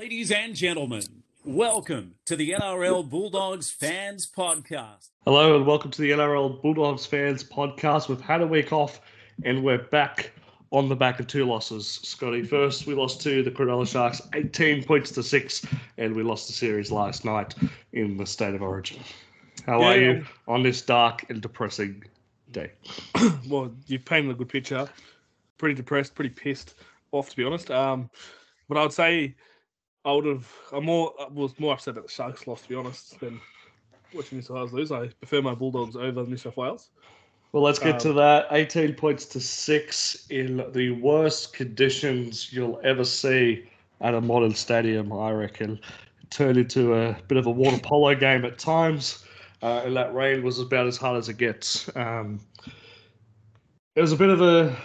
Ladies and gentlemen, welcome to the NRL Bulldogs Fans Podcast. Hello and welcome to the NRL Bulldogs Fans Podcast. We've had a week off and we're back on the back of two losses. Scotty, first we lost to the Cronulla Sharks 18 points to 6 and we lost the series last night in the State of Origin. How are Yeah. you on this dark and depressing day? well, you've painted a good picture. Pretty depressed, pretty pissed off, to be honest. Um, but I would say I would have. I'm more I was more upset that the Sharks lost, to be honest, than watching New South Wales lose. I prefer my Bulldogs over New South Wales. Well, let's get Um, to that. 18 points to 6 in the worst conditions you'll ever see at a modern stadium, I reckon. It turned into a bit of a water polo game at times, uh, and that rain was about as hard as it gets. Um, it was a bit of a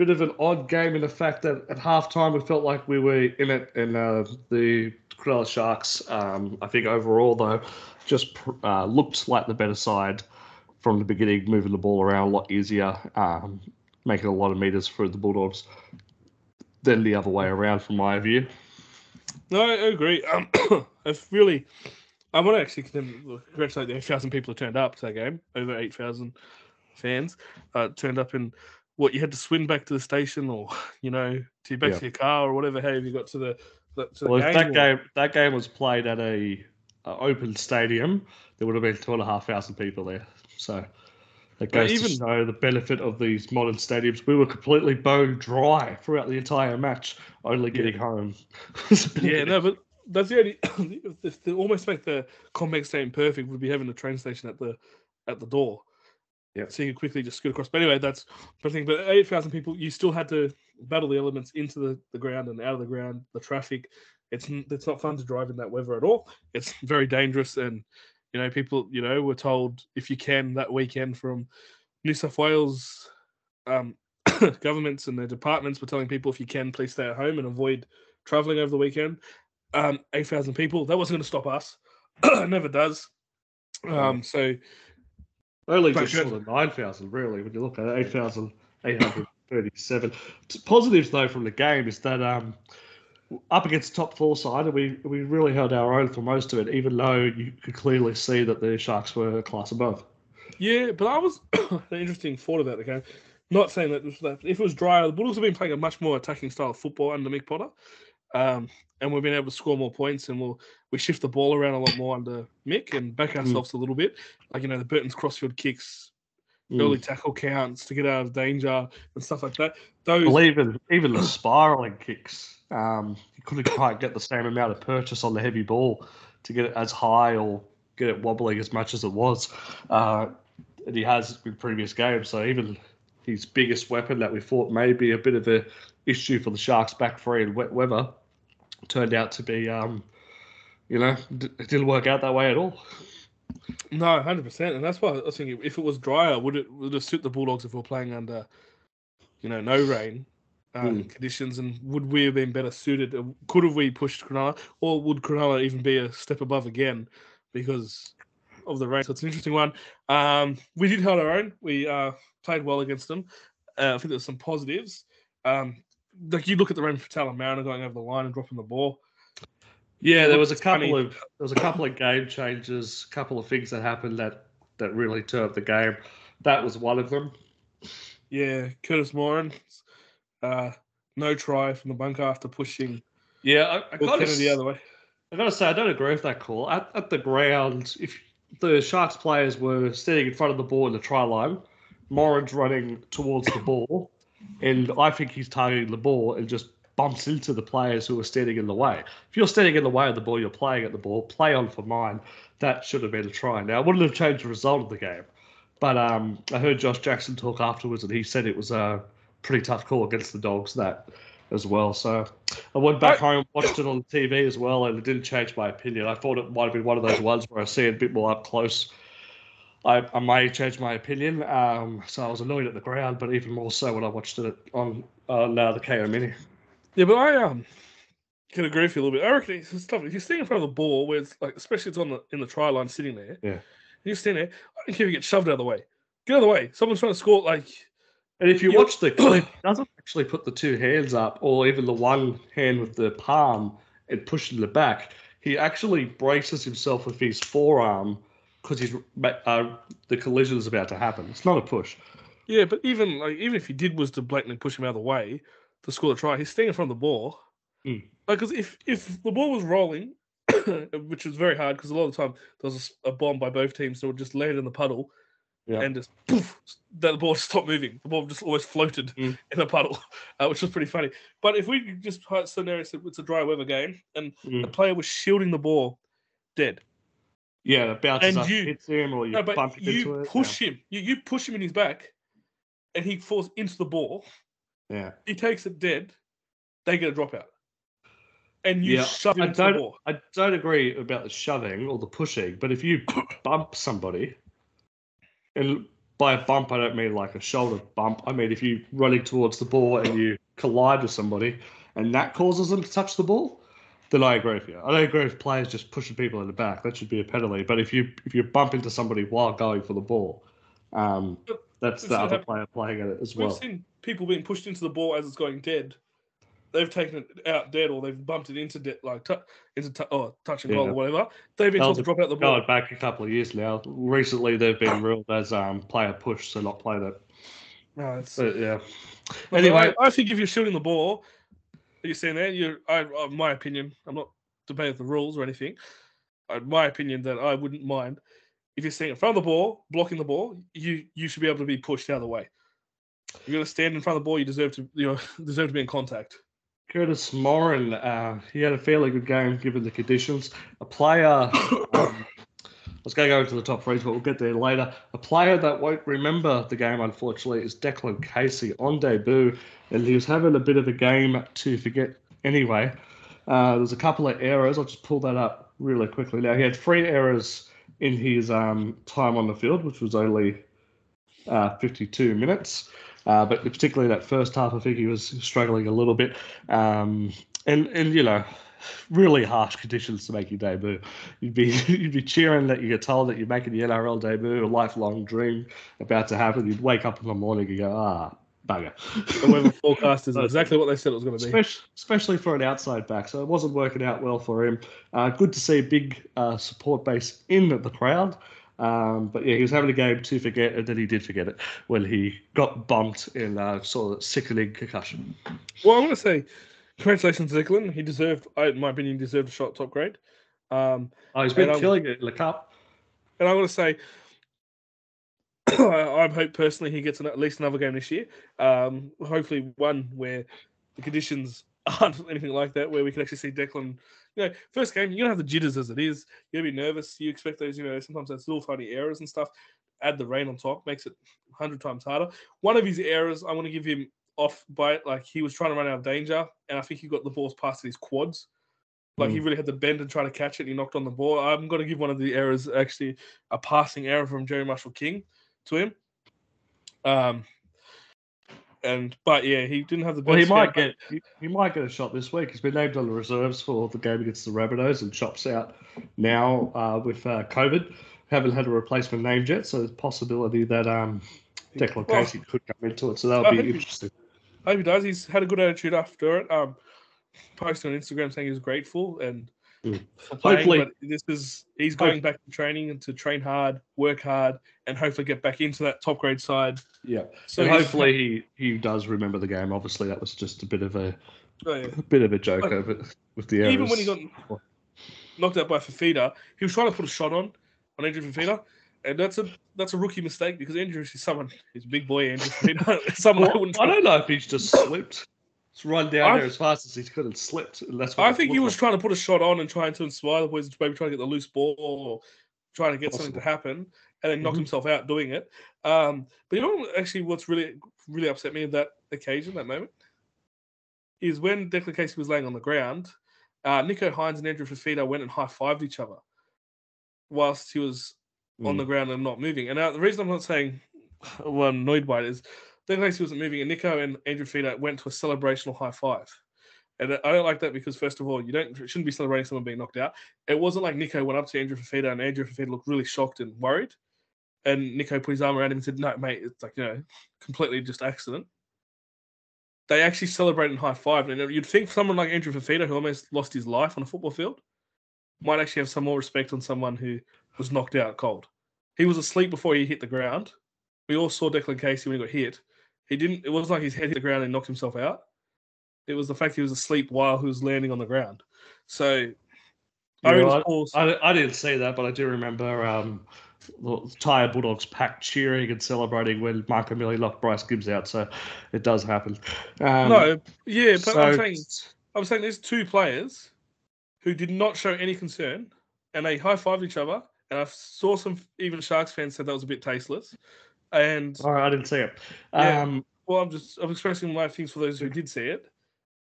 bit of an odd game in the fact that at halftime we felt like we were in it, and uh, the Cronulla Sharks, um, I think overall though, just uh, looked like the better side from the beginning, moving the ball around a lot easier, um, making a lot of meters for the Bulldogs than the other way around, from my view. No, I agree. Um, I've really, I want to actually congratulate the 8,000 people who turned up to that game. Over 8,000 fans uh, turned up in what you had to swim back to the station or, you know, to your back Yeah. to your car or whatever, however you got to the, the, to the Well, if game. that or- game that game was played at a, a open stadium, there would have been two and a half thousand people there. So that goes even- to show the benefit of these modern stadiums. We were completely bone dry throughout the entire match, only getting home. Yeah, no, but that's the only. if to almost make the compact stadium perfect would be having the train station at the at the door. Yeah. So you could quickly just scoot across. But anyway, that's the thing. But eight thousand people, you still had to battle the elements into the, the ground and out of the ground, the traffic. It's it's not fun to drive in that weather at all. It's very dangerous, and you know people you know were told if you can that weekend from New South Wales um, governments and their departments were telling people if you can please stay at home and avoid traveling over the weekend. Um, eight thousand people. That wasn't going to stop us. never does. Um, so Only But just short of 9,000, really, when you look at it, 8,837. Positives, though, from the game is that um, up against top four side, we, we really held our own for most of it, even though you could clearly see that the Sharks were a class above. yeah, but I was an interesting thought about the game. Not saying that, that if it was drier, the Bulldogs have been playing a much more attacking style of football under Mick Potter, um, and we've been able to score more points, and we'll we shift the ball around a lot more under Mick and back ourselves a little bit. Like you know the Burton's crossfield kicks, Mm. early tackle counts to get out of danger and stuff like that. Those Well, even, even the spiraling kicks, um, you couldn't quite get the same amount of purchase on the heavy ball to get it as high or get it wobbling as much as it was. Uh, and he has in previous games. So even his biggest weapon that we thought may be a bit of a issue for the Sharks back three and wet weather turned out to be, um, you know, d- it didn't work out that way at all. No, hundred percent, and that's why I was thinking if it was drier, would it would it suit the Bulldogs if we're playing under, you know, no rain uh, Hmm. conditions, and would we have been better suited? Uh, Could have we pushed Cronulla, or would Cronulla even be a step above again because of the rain? So it's an interesting one. Um, we did hold our own. We uh, played well against them. Uh, I think there there's some positives. Um, like you look at the and Mariner going over the line and dropping the ball. Yeah, there was a It's funny. couple of there was a couple of game changes, a couple of things that happened that that really turned the game. That was one of them. Yeah, Curtis Moran, uh, no try from the bunker after pushing Yeah, I, I Will gotta, the other way. I gotta say I don't agree with that call. At, at the ground, if the Sharks players were standing in front of the ball in the try line, Moran's running towards the ball, and I think he's targeting the ball and just bumps into the players who are standing in the way. If you're standing in the way of the ball, you're playing at the ball. Play on for mine. That should have been a try. Now, it wouldn't have changed the result of the game, but um, I heard Josh Jackson talk afterwards, and he said it was a pretty tough call against the Dogs that as well. So I went back home, watched it on TV as well, and it didn't change my opinion. I thought it might have been one of those ones where I see it a bit more up close. I, I may change my opinion. Um, so I was annoyed at the ground, but even more so when I watched it on on uh, the Kayo Mini. Yeah, but I um can agree with you a little bit. I reckon it's tough. If you're standing in front of the ball, where it's like, especially it's on the in the try line, sitting there. Yeah. and You're standing there. I don't care if you get shoved out of the way. Get out of the way. Someone's trying to score. Like And if you You- watch the clip, he doesn't actually put the two hands up or even the one hand with the palm and pushing it the back. He actually braces himself with his forearm because he's uh, the collision is about to happen. It's not a push. Yeah, but even like even if he did was to blatantly push him out of the way to score the try, he's staying in front of the ball. Mm. Like, because if if the ball was rolling, which was very hard because a lot of the time there was a bomb by both teams that would just land in the puddle Yeah. and just poof, that the ball stopped moving. The ball just always floated Mm. in a puddle, uh, which was pretty funny. But if we just had scenario it's a dry weather game and the Mm. player was shielding the ball, dead. Yeah, it bounces And up, you- hits him, or you No, bump into you it. push him. You, you push him in his back, and he falls into the ball. Yeah. He takes it dead. They get a dropout, and you Yeah, shove him I into the don't- ball. I don't agree about the shoving or the pushing, but if you bump somebody, and by a bump I don't mean like a shoulder bump, I mean if you're running towards the ball and you collide with somebody, and that causes them to touch the ball, then I agree with you. I don't agree with players just pushing people in the back. That should be a penalty. But if you if you bump into somebody while going for the ball, um, that's the other player playing at it as well. We've seen people being pushed into the ball as it's going dead. They've taken it out dead, or they've bumped it into dead, like tu- into oh, touch and goal or whatever. They've been told to drop out the ball. Going back a couple of years now, recently they've been ruled as um, player push, so not play that. No, it's, But yeah. Anyway, I, I think if you're shooting the ball, you're saying there. You, I, uh, my opinion. I'm not debating the rules or anything. Uh, my opinion that I wouldn't mind if you're standing in front of the ball, blocking the ball. You you should be able to be pushed out of the way. You're going to stand in front of the ball. You deserve to you know deserve to be in contact. Curtis Morin, uh, he had a fairly good game given the conditions. A player, um, was going to go into the top threes, but we'll get there later. A player that won't remember the game, unfortunately, is Declan Casey on debut, and he was having a bit of a game to forget anyway. Uh, there's a couple of errors. I'll just pull that up really quickly. Now, he had three errors in his um, time on the field, which was only uh, 52 minutes. Uh, but particularly that first half, I think he was struggling a little bit. Um, and, and, you know, really harsh conditions to make your debut. You'd be you'd be cheering that you get told that you're making the NRL debut, a lifelong dream about to happen. You'd wake up in the morning and go, ah, bugger. The weather forecast is exactly what they said it was going to be. Especially, especially for an outside back, so it wasn't working out well for him. Uh, good to see a big uh, support base in the crowd. Um, but yeah, he was having a game to forget, and then he did forget it when he got bumped in uh, sort of sickening concussion. Well, I want to say congratulations to Declan. He deserved, I, in my opinion, deserved a shot top grade. Um, Oh, he's been killing it in the cup. And I want to say, I, I hope personally he gets an, at least another game this year. Um, hopefully, one where the conditions aren't anything like that, where we can actually see Declan. You know, first game, you're gonna have the jitters as it is. You're gonna be nervous. You expect those, you know, sometimes those little tiny errors and stuff. Add the rain on top, makes it hundred times harder. One of his errors, I want to give him off by it. Like he was trying to run out of danger, and I think he got the balls past his quads. Like he Mm. really had to bend and try to catch it. And he knocked on the ball. I'm going to give one of the errors actually a passing error from Jerry Marshall King to him. Um, and but yeah, he didn't have the best. Well, he might game, get he, he might get a shot this week. He's been named on the reserves for the game against the Rabbitohs and chops out now uh, with uh, COVID. Haven't had a replacement named yet, so there's a possibility that um, Declan Well, Casey could come into it. So that'll I be interesting. I hope he does. He's had a good attitude after it. Um, posting on Instagram saying he's grateful and Mm. playing, Hopefully- but this is he's going back to training and to train hard, work hard, and hopefully get back into that top grade side. Yeah. So So hopefully he, he does remember the game. Obviously, that was just a bit of a, Oh, yeah. a bit of a joke But over with the errors. even when he got knocked out by Fifita, he was trying to put a shot on on Andrew Fifita, and that's a that's a rookie mistake because Andrew is someone he's a big boy Andrew Fifita, someone I wouldn't. I don't know if he's just slipped. It's run down I- there as fast as he could and slipped. And that's I think he was like. trying to put a shot on and trying to inspire the boys to maybe try to get the loose ball or trying to get something to happen, and then knocked Mhm. himself out doing it. Um, but you know, actually, what's really really upset me at that occasion, that moment, is when Declan Casey was laying on the ground. Uh, Nicho Hynes and Andrew Fifita went and high fived each other whilst he was on Mm. the ground and not moving. And now, the reason I'm not saying well, I'm annoyed by it is Casey wasn't moving, and Nicho and Andrew Fifita went to a celebrational high five. And I don't like that because first of all, you don't shouldn't be celebrating someone being knocked out. It wasn't like Nicho went up to Andrew Fifita and Andrew Fifita looked really shocked and worried. and Nicho put his arm around him and said, "No, mate, it's like you know, completely just accident." They actually celebrated and high five, and you'd think someone like Andrew Fifita, who almost lost his life on a football field, might actually have some more respect on someone who was knocked out cold. He was asleep before he hit the ground. We all saw Declan Casey when he got hit. He didn't. It wasn't like his head hit the ground and knocked himself out. It was the fact he was asleep while he was landing on the ground. So, I, know, I, I didn't see that, but I do remember um, the Tired Bulldogs pack cheering and celebrating when Marco Millie knocked Bryce Gibbs out. So it does happen. Um, no, yeah, but I'm saying I'm saying there's two players who did not show any concern, and they high fived each other. And I saw some even Sharks fans said that was a bit tasteless. And All right, I didn't see it. Yeah. Um, well, I'm just I'm expressing my things for those who did see it.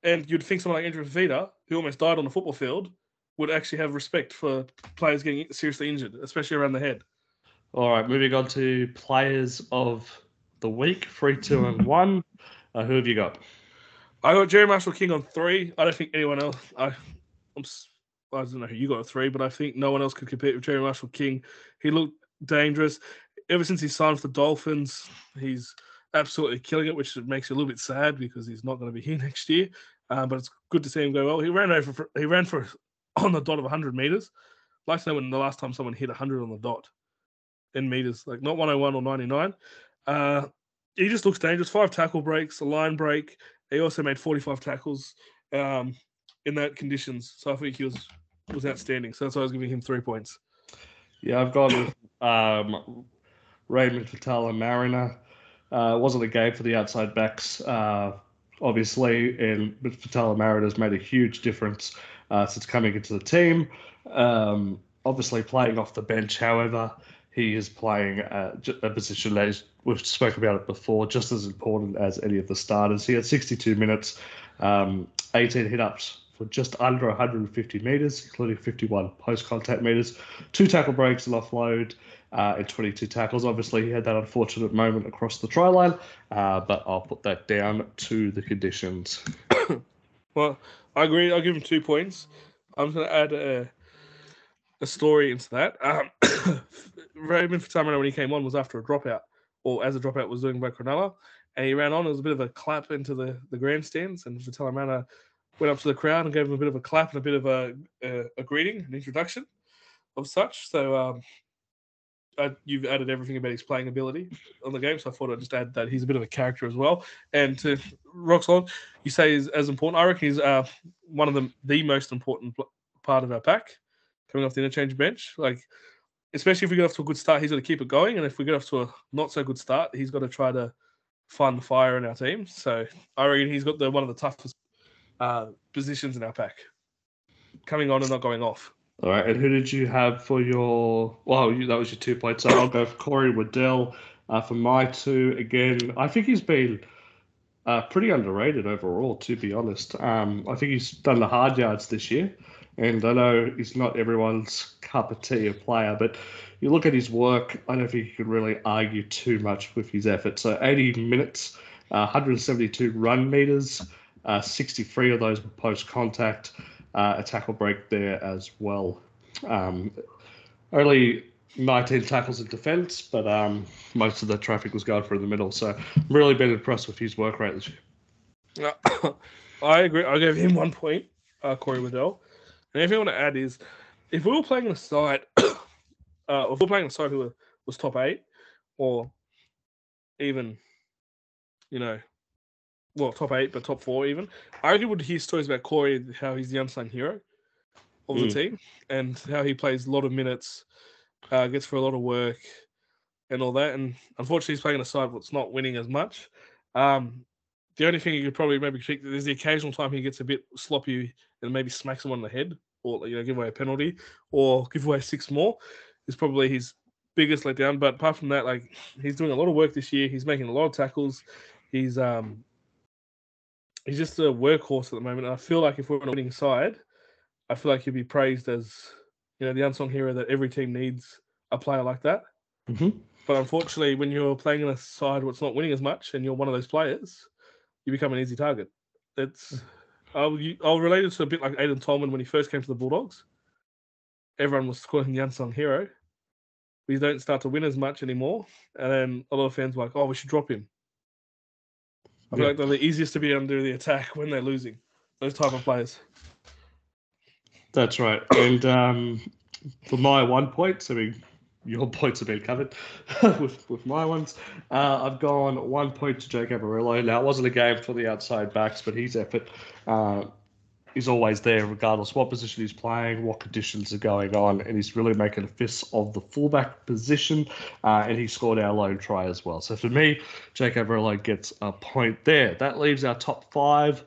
And you'd think someone like Andrew Fifita, who almost died on the football field, would actually have respect for players getting seriously injured, especially around the head. All right, moving on to players of the week, three, two, and one. Uh, who have you got? I got Jerry Marshall King on three. I don't think anyone else. I, I'm. I don't know who you got at three, but I think no one else could compete with Jerry Marshall King. He looked dangerous ever since he signed for the Dolphins. He's absolutely killing it, which makes you a little bit sad because he's not going to be here next year. Uh, but it's good to see him go well. He ran over. For, he ran for on the dot of 100 meters. I'd like to know when the last time someone hit 100 on the dot in meters, like not 101 or 99. Uh, he just looks dangerous. Five tackle breaks, a line break. He also made 45 tackles um, in that conditions. So I think he was was outstanding. So that's why I was giving him three points. Yeah, I've with um, Raymond Faitala Mariner. Uh, wasn't a game for the outside backs, uh, obviously, and Faitala Mariner's made a huge difference uh, since coming into the team. Um, obviously, playing off the bench, however, he is playing uh, a position that is, we've spoken about it before, just as important as any of the starters. He had 62 minutes, um, 18 hit ups for just under 150 meters, including 51 post contact meters, two tackle breaks, an offload, uh, and 22 tackles. Obviously, he had that unfortunate moment across the try line, uh, but I'll put that down to the conditions. Well, I agree. I'll give him two points. I'm going to add a, a story into that. Um, Raymond Fatamano, when he came on, was after a dropout, or as a dropout was doing by Cronulla, and he ran on. It was a bit of a clap into the, the grandstands, and Fatamano went up to the crowd and gave him a bit of a clap and a bit of a, a, a greeting, an introduction of such. So um, I, you've added everything about his playing ability on the game, so I thought I'd just add that he's a bit of a character as well. And to Roxon, you say is as important. I reckon he's uh, one of the the most important part of our pack coming off the interchange bench. Like, especially if we get off to a good start, he's got to keep it going. And if we get off to a not so good start, he's got to try to find the fire in our team. So I reckon he's got the one of the toughest uh, positions in our pack, coming on and not going off. All right, and who did you have for your? Well, you, that was your two points. So I'll go for Corey Waddell. Uh, for my two, again, I think he's been uh, pretty underrated overall, to be honest. Um, I think he's done the hard yards this year, and I know he's not everyone's cup of tea of player, but you look at his work, I don't think you can really argue too much with his effort. So 80 minutes, uh, 172 run meters, uh, 63 of those were post contact, uh, a tackle break there as well. Um, only 19 tackles in defence, but um, most of the traffic was going through the middle. So I'm really been impressed with his work rate this year. I agree. I gave him one point, uh, Corey Waddell. And if I want to add is, if we were playing a side, uh, if we were playing a side who was top eight, or even, you know, well, top eight, but top four even, I really would hear stories about Corey, how he's the unsung hero of the Mm. team, and how he plays a lot of minutes, uh, gets for a lot of work, and all that. And unfortunately, he's playing a side that's not winning as much. Um, the only thing you could probably maybe critique there's the occasional time he gets a bit sloppy and maybe smacks someone in the head or you know give away a penalty or give away six more is probably his biggest letdown. But apart from that, like he's doing a lot of work this year. He's making a lot of tackles. He's um he's just a workhorse at the moment. And I feel like if we're on a winning side, I feel like he'd be praised as you know the unsung hero that every team needs a player like that. Mm-hmm. But unfortunately, when you're playing in a side where it's not winning as much, and you're one of those players, you become an easy target. It's I'll u- I'll relate it to a bit like Aiden Tolman when he first came to the Bulldogs. Everyone was calling him the unsung hero, we don't start to win as much anymore, and then a lot of fans are like, "Oh, we should drop him." I feel Yeah. like they're the easiest to be under the attack when they're losing. Those type of players. That's right. And um, for my one point, I mean, your points have been covered with, with my ones. Uh, I've gone one point to Jake Averillo. Now, it wasn't a game for the outside backs, but his effort uh, is always there, regardless what position he's playing, what conditions are going on, and he's really making a fist of the fullback position. Uh, and he scored our lone try as well. So for me, Jake Averillo gets a point there. That leaves our top five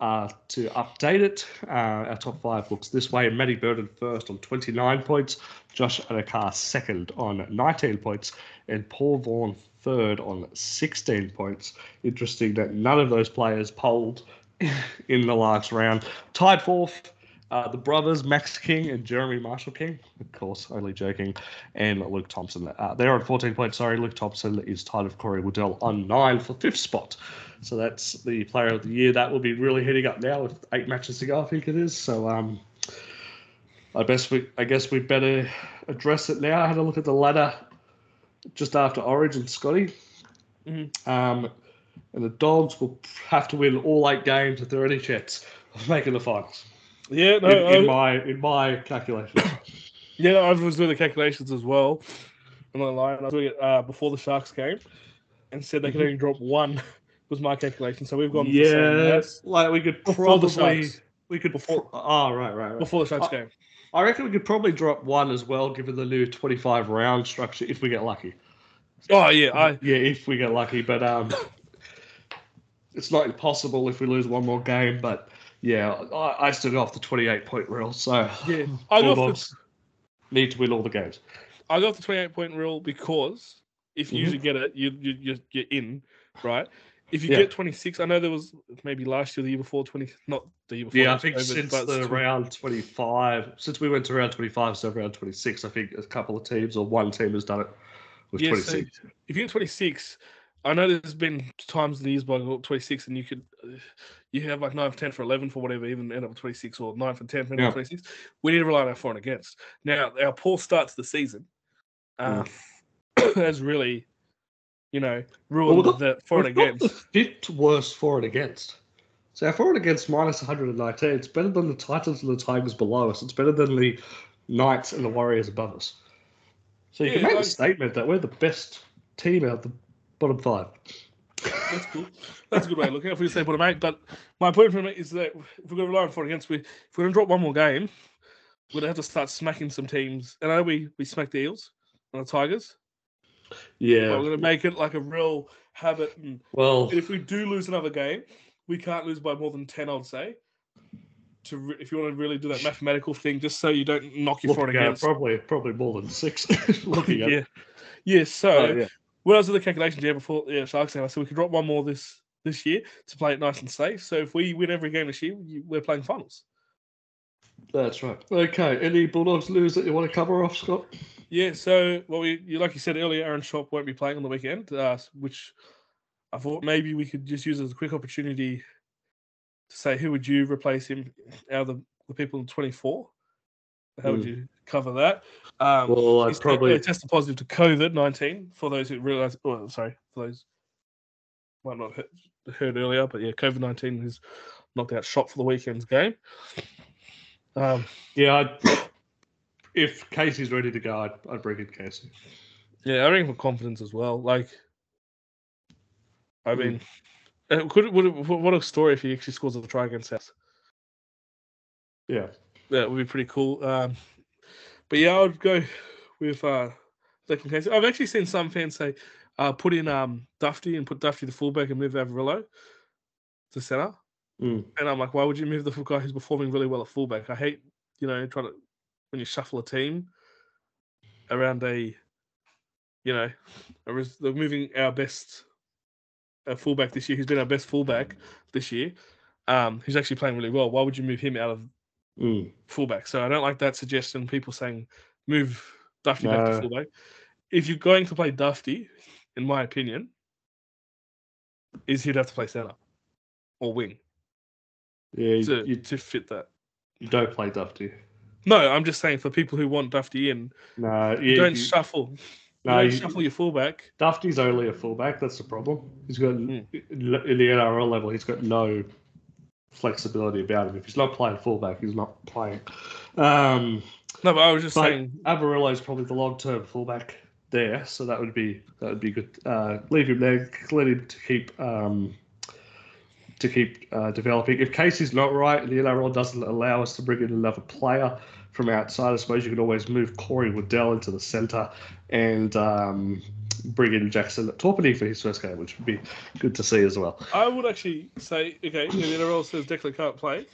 uh, to update it. Uh, our top five looks this way. Matty Burton first on 29 points, Josh Addo-Carr second on 19 points, and Paul Vaughan third on 16 points. Interesting that none of those players polled in the last round. Tied fourth, uh, the brothers Max King and Jeremy Marshall King, of course, only joking, and Luke Thompson. Uh, they're on 14 points. Sorry, Luke Thompson is tied with Corey Waddell on nine for fifth spot. So that's the player of the year. That will be really heating up now with eight matches to go, I think it is. So um, I best we, I guess we better address it now. I had a look at the ladder just after Origin, Scotty. Mhm. Um, and the Dogs will have to win all eight games if there are any chance of making the finals. Yeah, no, In, in my in my calculations. yeah, I was doing the calculations as well. I'm not lying. I was doing it uh, before the Sharks game, and said they could only drop one. Was my calculation. So we've gone. for the same yeah, like we could probably Sharks. we could Before- oh right right right. before the Sharks game. I reckon we could probably drop one as well, given the new 25 round structure, if we get lucky. Oh yeah, I Yeah, if we get lucky, but um, it's not impossible if we lose one more game. But yeah, I, I still go off the 28 point rule, so yeah I the, need to win all the games. I got the 28 point rule because if you Mhm. get it, you you you you're in, right? If you Yeah. get 26, I know there was maybe last year, the year before 20, not the year before. Yeah, I think COVID, since the it's tw- round 25, since we went to round 25, so round 26, I think a couple of teams or one team has done it with Yeah, so 26. if you get 26, I know there's been times in the years by 26, and you could you have like 9 for 10 for 11 for whatever, even end up with 26 or 9 for 10 for end up Yeah. 26. We need to rely on our for and against. Now, our poor start to the season uh, has really, you know, Well, ruined we've the for and against. the fifth worst for and against. So our for and against minus 119. It's better than the Titans and the Tigers below us. It's better than the Knights and the Warriors above us. So you Yeah, can make the statement that we're the best team out the bottom five. That's cool. That's a good way of looking at it. If we say bottom eight, but my point from it is that if we're going to rely on four and against, we if we're going to drop one more game, we're going to have to start smacking some teams. And I know we we smacked the Eels and the Tigers. But Yeah. we're going to make it like a real habit. Hmm. And Well, if we do lose another game, we can't lose by more than ten. I'd say. To re- if you want to really do that mathematical thing, just so you don't knock your and looking against. probably probably more than six. looking at yeah, yeah. So Oh, yeah. When I was doing the calculations yeah before yeah Sharks game, I said we could drop one more this this year to play it nice and safe. So if we win every game this year, we're playing finals. That's right. Okay. Any Bulldogs news that you want to cover off, Scott? Yeah. So well, we you like you said earlier, Aaron Schoupp won't be playing on the weekend, uh, which I thought maybe we could just use as a quick opportunity to say who would you replace him out of the, the people in twenty four. How would Hmm. you cover that? Um, Well, te- probably tested positive to COVID nineteen. For those who realize, oh, sorry, for those might not heard, heard earlier, but yeah, COVID nineteen has knocked out shot for the weekend's game. Um, yeah. I'd, if Casey's ready to go, I'd, I'd bring in Casey. yeah, I reckon for confidence as well. Like, I Hmm. mean, uh, could would it, what a story if he actually scores a try against us. Yeah. That would be pretty cool. Um, but yeah, I would go with uh, Declan Casey. I've actually seen some fans say, uh, put in um Dufty and put Dufty to fullback and move Averillo to centre. Mm. And I'm like, why would you move the guy who's performing really well at fullback? I hate, you know, trying to when you shuffle a team around a, you know, a res- they're moving our best uh, fullback this year. He's been our best fullback this year. Um, he's actually playing really well. Why would you move him out of Mm. fullback. So I don't like that suggestion. People saying move Dufty back to fullback. If you're going to play Dufty, in my opinion, is he'd have to play centre or wing Yeah. to, You, to fit that. you don't play Dufty. No, I'm just saying for people who want Dufty in, No, you you, don't you- shuffle. You no, don't you- shuffle your fullback. Dufty's only a fullback. That's the problem. He's got Hmm. in the NRL level. He's got no flexibility about him. If he's not playing fullback, he's not playing. Um, No, but I was just saying. Averillo is probably the long-term fullback there, so that would be that would be good. Uh, leave him there. Let him to keep um, to keep uh, developing. If Casey's not right and the NRL doesn't allow us to bring in another player from outside, I suppose you could always move Corey Waddell into the centre and um, bring in Jackson Topine for his first game, which would be good to see as well. I would actually say, okay, the NRL says Declan can't play,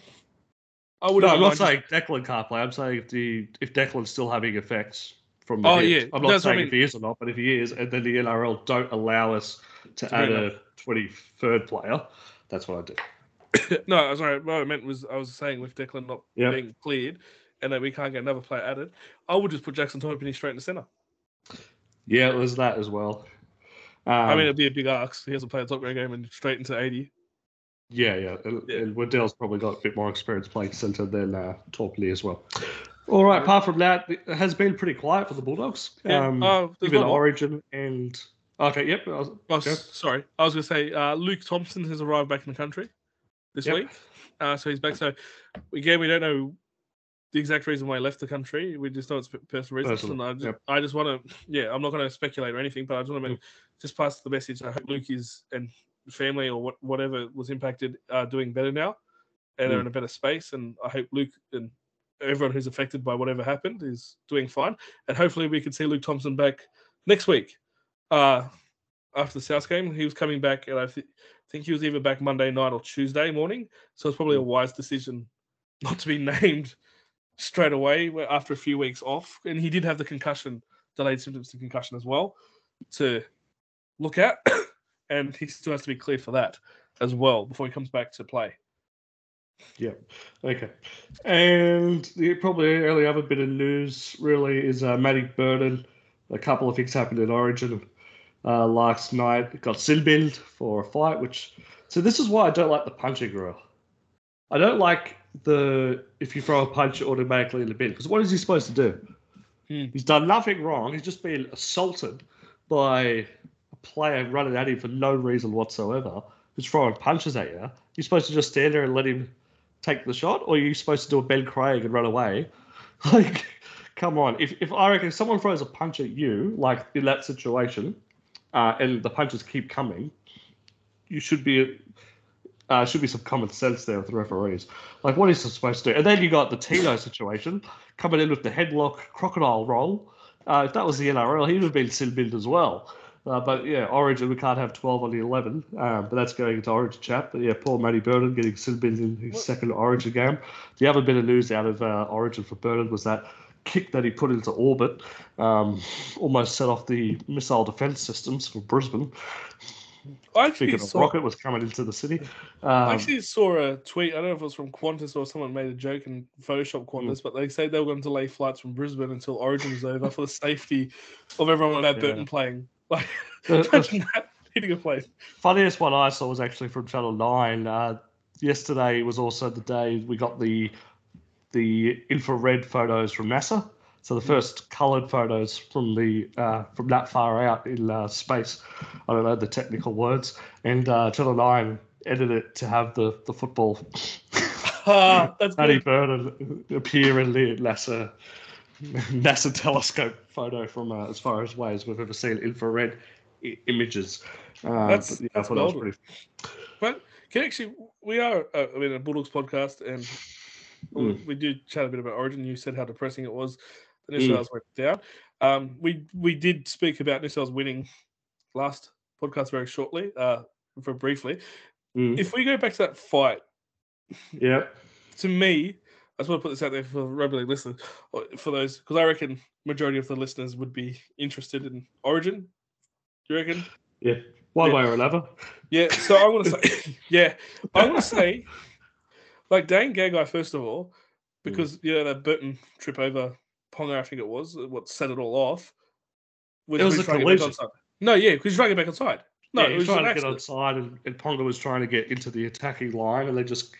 I would. No, I'm not saying Declan can't play. I'm saying if the if Declan's still having effects from the Oh, hip. yeah, I'm not that's what I saying if he is or not, but if he is, and then the NRL don't allow us to, add a 23rd player, that's what I do. no, sorry. What I meant was I was saying with Declan not Yep. being cleared, and that we can't get another player added, I would just put Jackson Topine straight in the centre. Yeah, there's that as well. Um, I mean, it'd be a big ask. He hasn't played a top grade game and straight into 80. yeah, yeah, and, Yeah. and Waddell's probably got a bit more experience playing centre than uh, Topine as well. All right. Apart from that, it has been pretty quiet for the Bulldogs. Yeah. Um, oh, even. Origin and okay, yep. I was- Oh, sorry. I was going to say uh, Luke Thompson has arrived back in the country this Yep. week. Uh, so he's back. So again, we don't know the exact reason why he left the country. We just know it's personal reasons. Personal, And I just, yep. I just want to, yeah, I'm not going to speculate or anything, but I just want to Mm. just pass the message. I hope Luke is and family or what, whatever was impacted are doing better now and they're Mm. in a better space. And I hope Luke and everyone who's affected by whatever happened is doing fine. And hopefully we can see Luke Thompson back next week. Uh, after the South game, he was coming back, and I thi- think he was either back Monday night or Tuesday morning. So it's probably a wise decision not to be named straight away after a few weeks off. And he did have the concussion, delayed symptoms to concussion as well, to look at, and he still has to be cleared for that as well before he comes back to play. Yeah. Okay. And the probably only other bit of news really is uh, Matty Burton. A couple of things happened in Origin uh, last night. Got sin for a fight, which so this is why I don't like the punching rule. I don't like the if you throw a punch automatically in the bin because what is he supposed to do? Hmm. He's done nothing wrong. He's just been assaulted by a player running at him for no reason whatsoever. Who's throwing punches at you? You're supposed to just stand there and let him take the shot, or you're you supposed to do a Ben Craig and run away? Like, come on. If, if I reckon if someone throws a punch at you, like in that situation, uh, and the punches keep coming, you should be uh, should be some common sense there with the referees. Like, what is he supposed to do? And then you got the Tino situation coming in with the headlock crocodile roll. Uh, if that was the NRL, he would have been sin binned as well. Uh, but yeah, Origin, we can't have 12 on the 11. Um, but that's going into Origin chat. But yeah, poor Matty Burton getting sin binned in his What- second Origin game. The other bit of news out of uh, Origin for Burton was that kick that he put into orbit um, almost set off the missile defense systems for Brisbane. I actually a saw, rocket was coming into the city. I Um, actually saw a tweet. I don't know if it was from Qantas or someone made a joke and Photoshop Hmm. Qantas, but they said they were going to delay flights from Brisbane until Origin was over for the safety of everyone at Yeah. Burton playing. Like, the- the imagine that hitting a plane. funniest one I saw was actually from Channel Nine. Uh, yesterday was also the day we got the the infrared photos from NASA. So the first coloured photos from the uh, from that far out in uh, space. I don't know the technical words. And uh, Channel Nine edited it to have the the football Ah, that's good. Burton appear in the NASA NASA telescope photo from uh, as far as away as we've ever seen infrared I- images. Uh, That's- but, yeah, that's I thought that was pretty But can actually, we are, uh, I mean, a Bulldogs podcast, and we- Mm. we do chat a bit about Origin. You said how depressing it was. The New Mm. South Wales went down. Um, we we did speak about New South Wales winning last podcast very shortly, uh, for briefly. Mm. If we go back to that fight, Yeah. to me, I just want to put this out there for rugby listeners, for those because I reckon majority of the listeners would be interested in Origin. Do you reckon? Yeah. One Yeah. way or another. Yeah. So I want to say, yeah, I want to say, like Dane Gagai first of all, because you know that Burton trip over Ponga, I think it was uh, what set it all off. It was a trying to get collision. No, yeah, because he's trying to get back inside. No, yeah, he was was trying to get outside, and, and Ponga was trying to get into the attacking line, and they just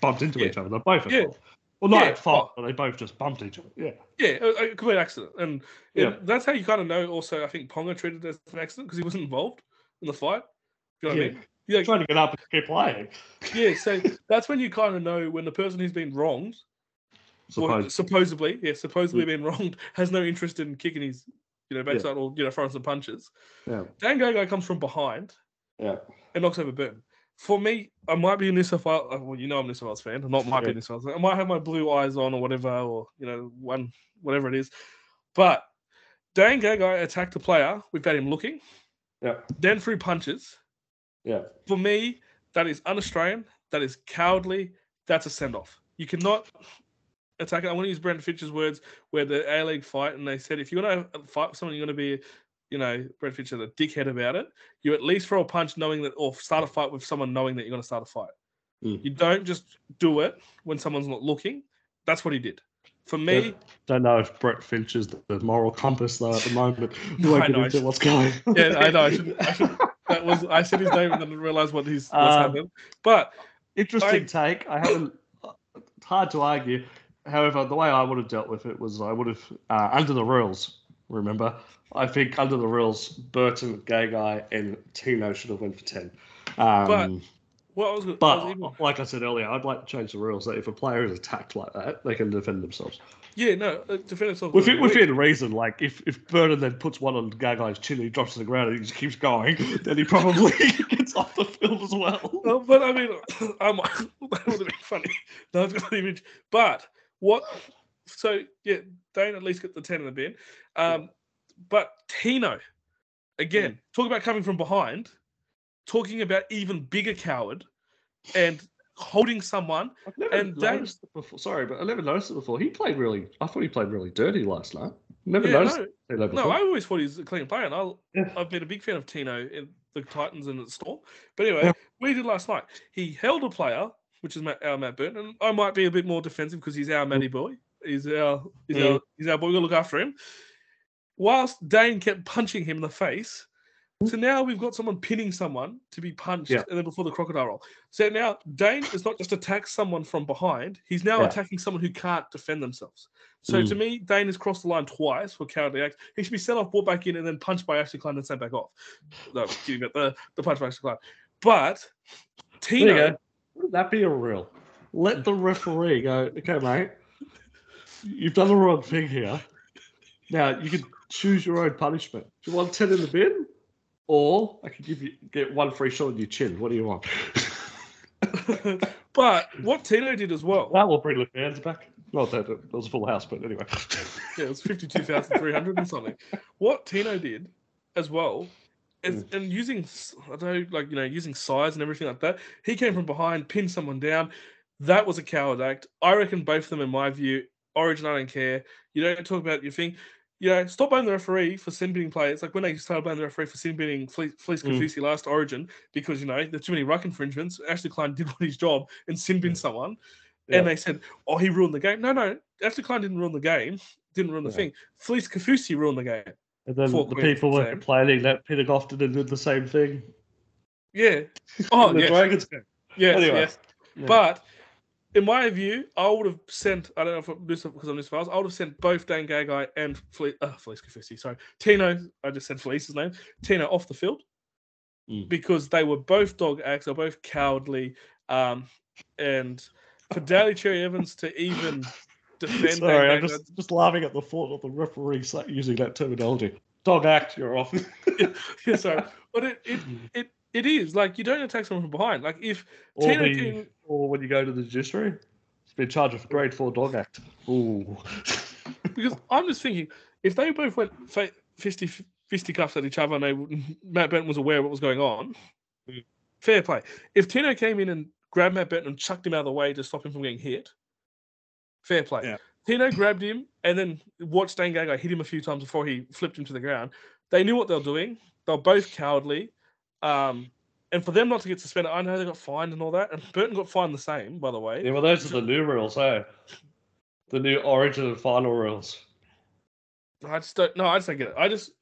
bumped into Yeah. each other. They're both at Yeah. fault. Well, not Yeah, at fault, but they both just bumped each other. Yeah. Yeah, a, a complete accident, and, Yeah. that's how you kind of know. Also, I think Ponga treated it as an accident because he wasn't involved in the fight. You know what I Yeah. mean? Yeah, Trying to get up and keep playing. yeah. So that's when you kind of know when the person who's been wronged, or Suppose. supposedly, yeah, supposedly been wronged, has no interest in kicking his, you know, backside or you know throwing some punches. Yeah. Dan Gagai comes from behind Yeah. and knocks over Burton. For me, I might be a New South Wales. uh, Well, you know I'm a New South Wales fan. I'm not might be a New South Wales. I might have my blue eyes on or whatever, or you know, one whatever it is. But Dan Gagai attacked the player without him looking, Yeah. then threw punches. Yeah. For me, that is un-Australian. That is cowardly. That's a send-off. You cannot attack. I want to use Brendan Fitch's words where the A League fight, and they said if you want to fight with someone, you're going to be, you know, Fitch is a dickhead about it. You at least throw a punch knowing that, or start a fight with someone knowing that you're going to start a fight. Mm. You don't just do it when someone's not looking. That's what he did. For me, Don't know if Brett Finch is the, the moral compass though at the moment. Won't I get know, into what's going. yeah, I know. I should, I should, that was I said his name and then realized what he's what's Um, happened. But Interesting I- take. I haven't. It's hard to argue. However, the way I would have dealt with it was I would have uh, under the rules. Remember, I think under the rules, Burton, Gagai, and Tino should have went for ten. Um, But- what I was, I was even- like I said earlier, I'd like to change the rules that if a player is attacked like that, they can defend themselves yeah, no, uh, defend himself. within, within reason. Like if if Burton then puts one on Gagai's chin, and he drops to the ground and he just keeps going, then he probably gets off the field as well. Uh, but I mean, um, that would have been funny. No, I've got image. But what? So yeah, Dane at least get the ten in the bin. Um, but Tino, again, talk about coming from behind. Talking about even bigger coward, and holding someone. I've never And noticed it before. Sorry, but I never noticed it before. He played really. I thought he played really dirty last night. Never Yeah, noticed no, no, I always thought he's a clean player, and I, Yeah. I've been a big fan of Tino in the Titans and the Storm. But anyway, Yeah. what he did last night, he held a player, which is our Matt Burton, and I might be a bit more defensive because he's our Matty boy. He's our, he's Mm. our, he's our boy. We got to look after him. Whilst Dane kept punching him in the face. So now we've got someone pinning someone to be punched, Yeah. and then before the crocodile roll. So now Dane is not just attack someone from behind; he's now Yeah. attacking someone who can't defend themselves. So to Mm. me, Dane has crossed the line twice for cowardly acts. He should be sent off, brought back in, and then punched by Ashley Klein and sent back off. No, kidding about the, the punch by Ashley Klein. But Tino. Wouldn't that be a rule? Let the referee go. Okay, mate. You've done the wrong thing here. Now you can choose your own punishment. Do you want ten in the bin, or I can give you get one free shot on your chin? What do you want? but what Tino did as well, that will bring the fans back. Not that it was a full house, but anyway. yeah, it was fifty-two thousand three hundred and something. What Tino did as well, and using I don't know, like you know, using size and everything like that, he came from behind, pinned someone down. That was a coward act. I reckon both of them, in my view, Origin, I don't care. You don't talk about your thing. You know, stop blaming the referee for sin binning players. Like when they started blaming the referee for sin binning Fleece, Fleece Mm. Kaufusi last Origin because you know there's too many ruck infringements. Ashley Klein did his job and sin bin someone, Yeah. and they said, "Oh, he ruined the game." No, no, Ashley Klein didn't ruin the game. Didn't ruin the Yeah. thing. Fleece Kaufusi ruined the game. And then Four the people were same. complaining that Peter Gofton did the same thing. Yeah. Oh, the yes, Dragons game. yes, Anyway, yes. Yeah. But in my view, I would have sent. I don't know if I'm this because I'm this fast. I would have sent both Dan Gagai and Felise, uh, Felise Kaufusi, Sorry, Tino. I just said Felise's name. Tino off the field Mm. because they were both dog acts. They're both cowardly. Um, and for Daly Cherry Evans to even defend. Sorry, I'm just, just laughing at the thought of the referee using that terminology. Dog act, you're off. yeah, sorry, but it, it it it is like you don't attack someone from behind. Like if or, Tino the, came, or when you go to the judiciary, it's been charged with grade four dog act. Ooh. because I'm just thinking if they both went fa- fisty fisticuffs at each other and they Matt Benton was aware of what was going on, Mm. fair play. If Tino came in and grabbed Matt Benton and chucked him out of the way to stop him from getting hit, fair play. Yeah. Tino grabbed him and then watched Dan Gagai hit him a few times before he flipped him to the ground. They knew what they were doing. They were both cowardly. Um, and for them not to get suspended, I know they got fined and all that. And Burton got fined the same, by the way. Yeah, well, those are the new rules, hey? The new origin and final rules. I just don't. No, I just don't get it. I just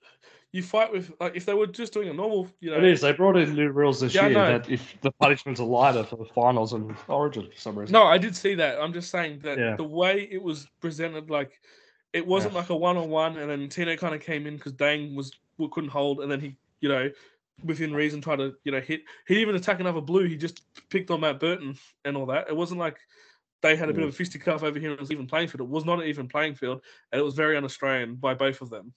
you fight with like if they were just doing a normal, you know, It is. They brought in new rules this Yeah, year that if the punishments are lighter for the finals and Origin for some reason. No, I did see that. I'm just saying that Yeah. the way it was presented, like it wasn't Yeah. like a one on one, and then Tino kind of came in because Dang was couldn't hold, and then he, you know, within reason tried to, you know, hit. He didn't even attack another blue. He just picked on Matt Burton and all that. It wasn't like they had a bit of a mm. fisticuff over here. It was even playing field. It was not an even playing field, and it was very un-Australian by both of them.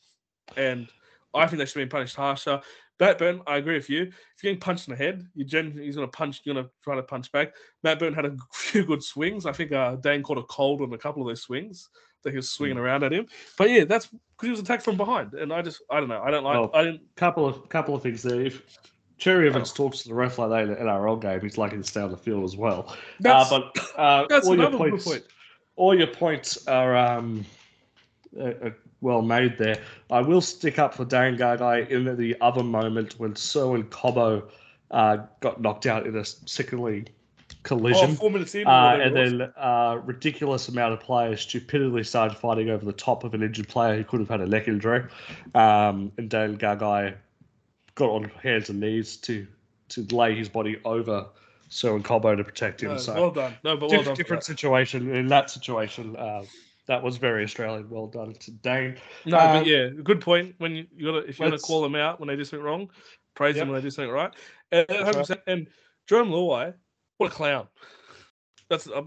And I think they should been punished harsher. Matt Burton, I agree with you. If you're getting punched in the head, you gen- he's going to punch. You're going to try to punch back. Matt Burton had a few good swings. I think uh, Dane caught a cold on a couple of those swings that he was swinging around at him. But yeah, that's because he was attacked from behind, and I just I don't know. I don't like. Well, I didn't. couple of couple of things there. If Cherry Evans talks to the ref like that in an NRL game, he's lucky to stay on the field as well. That's, uh, but uh, that's all your points, point. all your points are um, uh, uh, well made there. I will stick up for Dane Gagai in the other moment when Selwyn Cobbo uh, got knocked out in a Oh, collision. four minutes in, Uh, and then uh, ridiculous amount of players stupidly started fighting over the top of an injured player who could have had a neck injury. Um, and Dane Gagai got on hands and knees to to lay his body over Selwyn Cobbo to protect him. No, so well done. No, but well diff- done. different situation. In that situation, uh, that was very Australian. Well done to Dane. No, Um, but yeah, good point. When you, you gotta, if you're gonna call them out when they do something wrong, praise them when they do something right. And, right. 100%, and Jarome Luai, what a clown! That's a,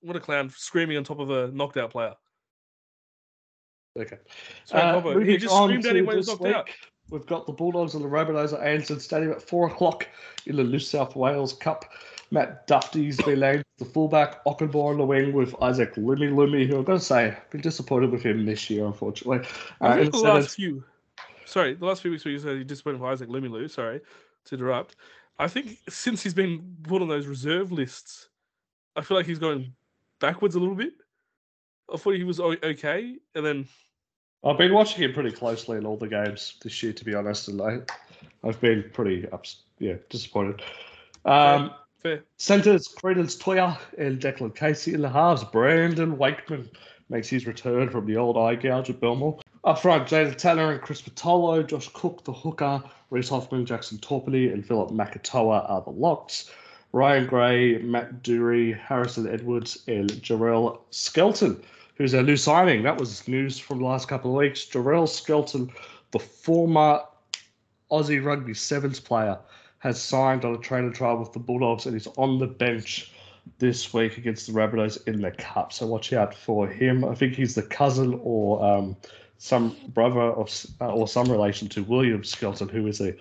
what a clown screaming on top of a knocked out player. Okay. Uh, he just screamed at him when he was knocked out. We've got the Bulldogs and the Rabbitohs at Ansett Stadium at four o'clock in the New South Wales Cup. Matt Duffy's been named the fullback, Ockenbaugh on the wing with Isaac Lumelume, who I've got to say, I've been disappointed with him this year, unfortunately. Uh, the last few, sorry, the last few weeks where you said you disappointed with Isaac Limilu, sorry to interrupt. I think since he's been put on those reserve lists, I feel like he's going backwards a little bit. I thought he was okay, and then I've been watching him pretty closely in all the games this year, to be honest, and I, I've been pretty ups, yeah, disappointed. Um, fair. Centres, Credence Toya and Declan Casey in the halves. Brandon Wakeman makes his return from the old eye gouge at Belmore. Up front, Jaden Tanner and Chris Patolo, Josh Cook, the hooker, Reese Hoffman, Jackson Topine, and Philip Makatoa are the locks. Ryan Gray, Matt Doorey, Harrison Edwards, and Jarrell Skelton, who's our new signing. That was news from the last couple of weeks. Jarrell Skelton, the former Aussie Rugby Sevens player, has signed on a training trial with the Bulldogs and is on the bench this week against the Rabbitohs in the Cup. So watch out for him. I think he's the cousin or um, some brother of uh, or some relation to William Skelton, who is a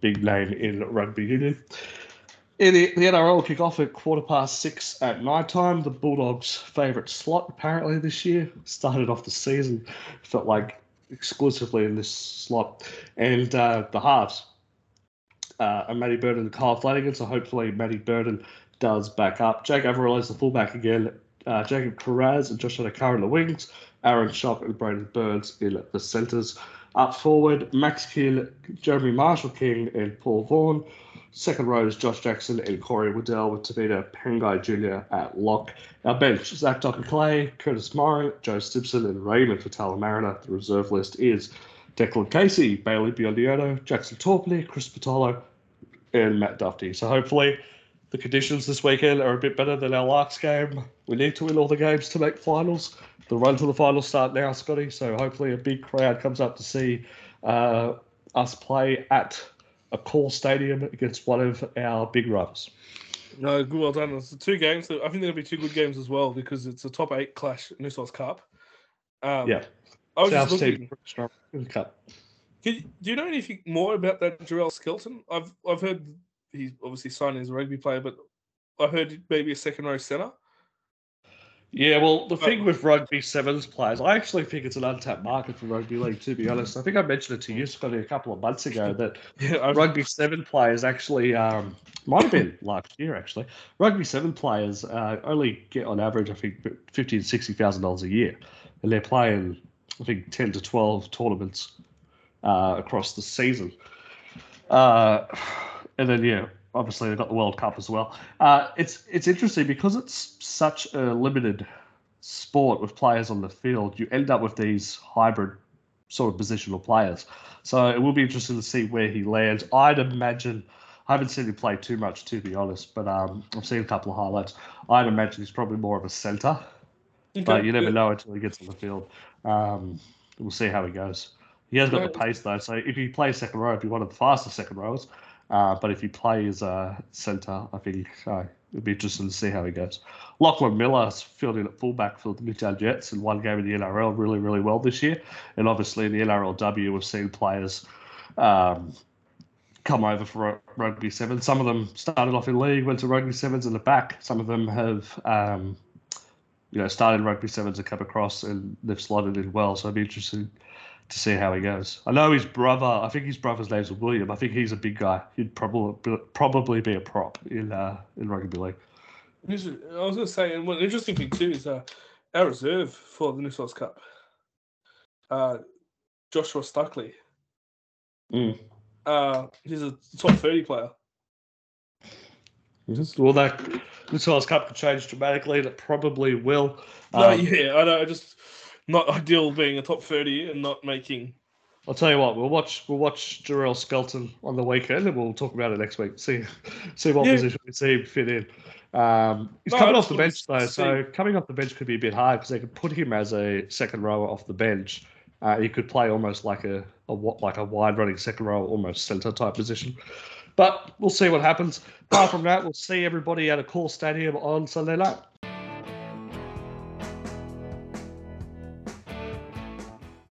big name in rugby union. In the, the NRL kick off at quarter past six at night time. The Bulldogs' favourite slot apparently this year started off the season felt like exclusively in this slot, and uh, the halves uh, and Matty Burton and Kyle Flanagan. So hopefully Matty Burton does back up. Jake Averillo is the fullback again. Uh, Jacob Kiraz and Josh Addo-Carr in the wings. Aaron Schoupp and Braidon Burns in the centres. Up forward, Max King, Jeremy Marshall King, and Paul Vaughan. Second row is Josh Jackson and Corey Waddell with Tevita Pangai Jr. at lock. Our bench, Zach Docker Clay, Kurtis Morrin, Joe Stibson, and Raymond for Mariner. The reserve list is Declan Casey, Bailey Biondi-Odo, Jackson Topine, Chris Patolo, and Matt Duffy. So hopefully the conditions this weekend are a bit better than our last game. We need to win all the games to make finals. The run to the finals start now, Scotty. So hopefully a big crowd comes up to see uh, us play at Accor stadium against one of our big rivals. No, good, well done. It's two games. I think there'll be two good games as well because it's a top eight clash New South Cup. Um, Yeah. I was South just looking. team pretty strong cup. You- do you know anything more about that Jarrell Skelton? I've I've heard he's obviously signed as a rugby player, but I heard maybe a second row centre. Yeah, well, the But- thing with rugby sevens players, I actually think it's an untapped market for rugby league. To be honest, I think I mentioned it to you, Scotty, a couple of months ago that Yeah, rugby seven players actually um, might have been last year actually. Rugby seven players uh, only get on average, I think, fifty to sixty thousand dollars a year, and they're playing, I think, ten to twelve tournaments uh, across the season. Uh, and then yeah, obviously they've got the World Cup as well. Uh, it's it's interesting because it's such a limited sport with players on the field. You end up with these hybrid sort of positional players. So it will be interesting to see where he lands. I'd imagine. I haven't seen him play too much, to be honest, but um, I've seen a couple of highlights. I'd imagine he's probably more of a centre, but you never know until he gets on the field. Um, we'll see how he goes. He has got the pace though, so if he plays second row, if he one of the fastest second rows, uh, but if he plays uh, centre, I think uh, it'd be interesting to see how he goes. Lachlan Miller's fielding at fullback for the Newtown Jets in one game in the NRL really, really well this year. And obviously in the NRLW, we've seen players um, come over for rugby sevens. Some of them started off in league, went to rugby sevens in the back. Some of them have, um, you know, started rugby sevens and come across and they've slotted in well. So I'd be interested to see how he goes. I know his brother. I think his brother's name's William. I think he's a big guy. He'd probably probably be a prop in uh, in rugby league. I was going to say, and one interesting thing too is uh, our reserve for the New South Cup, uh, Joshua Stuckley. Mm. Uh, he's a top thirty player. Yes. Well, that New South Cup could change dramatically, and it probably will. No, Um, yeah, I know. I just not ideal being a top thirty and not making. I'll tell you what, we'll watch we'll watch Jarrell Skelton on the weekend, and we'll talk about it next week. See see what Yeah. position we see him fit in. Um, he's No, coming off the bench though, so coming off the bench could be a bit hard because they could put him as a second rower off the bench. Uh, he could play almost like a, a like a wide running second row, almost centre type position. But we'll see what happens. Apart from that, we'll see everybody at Accor stadium on Sunday night.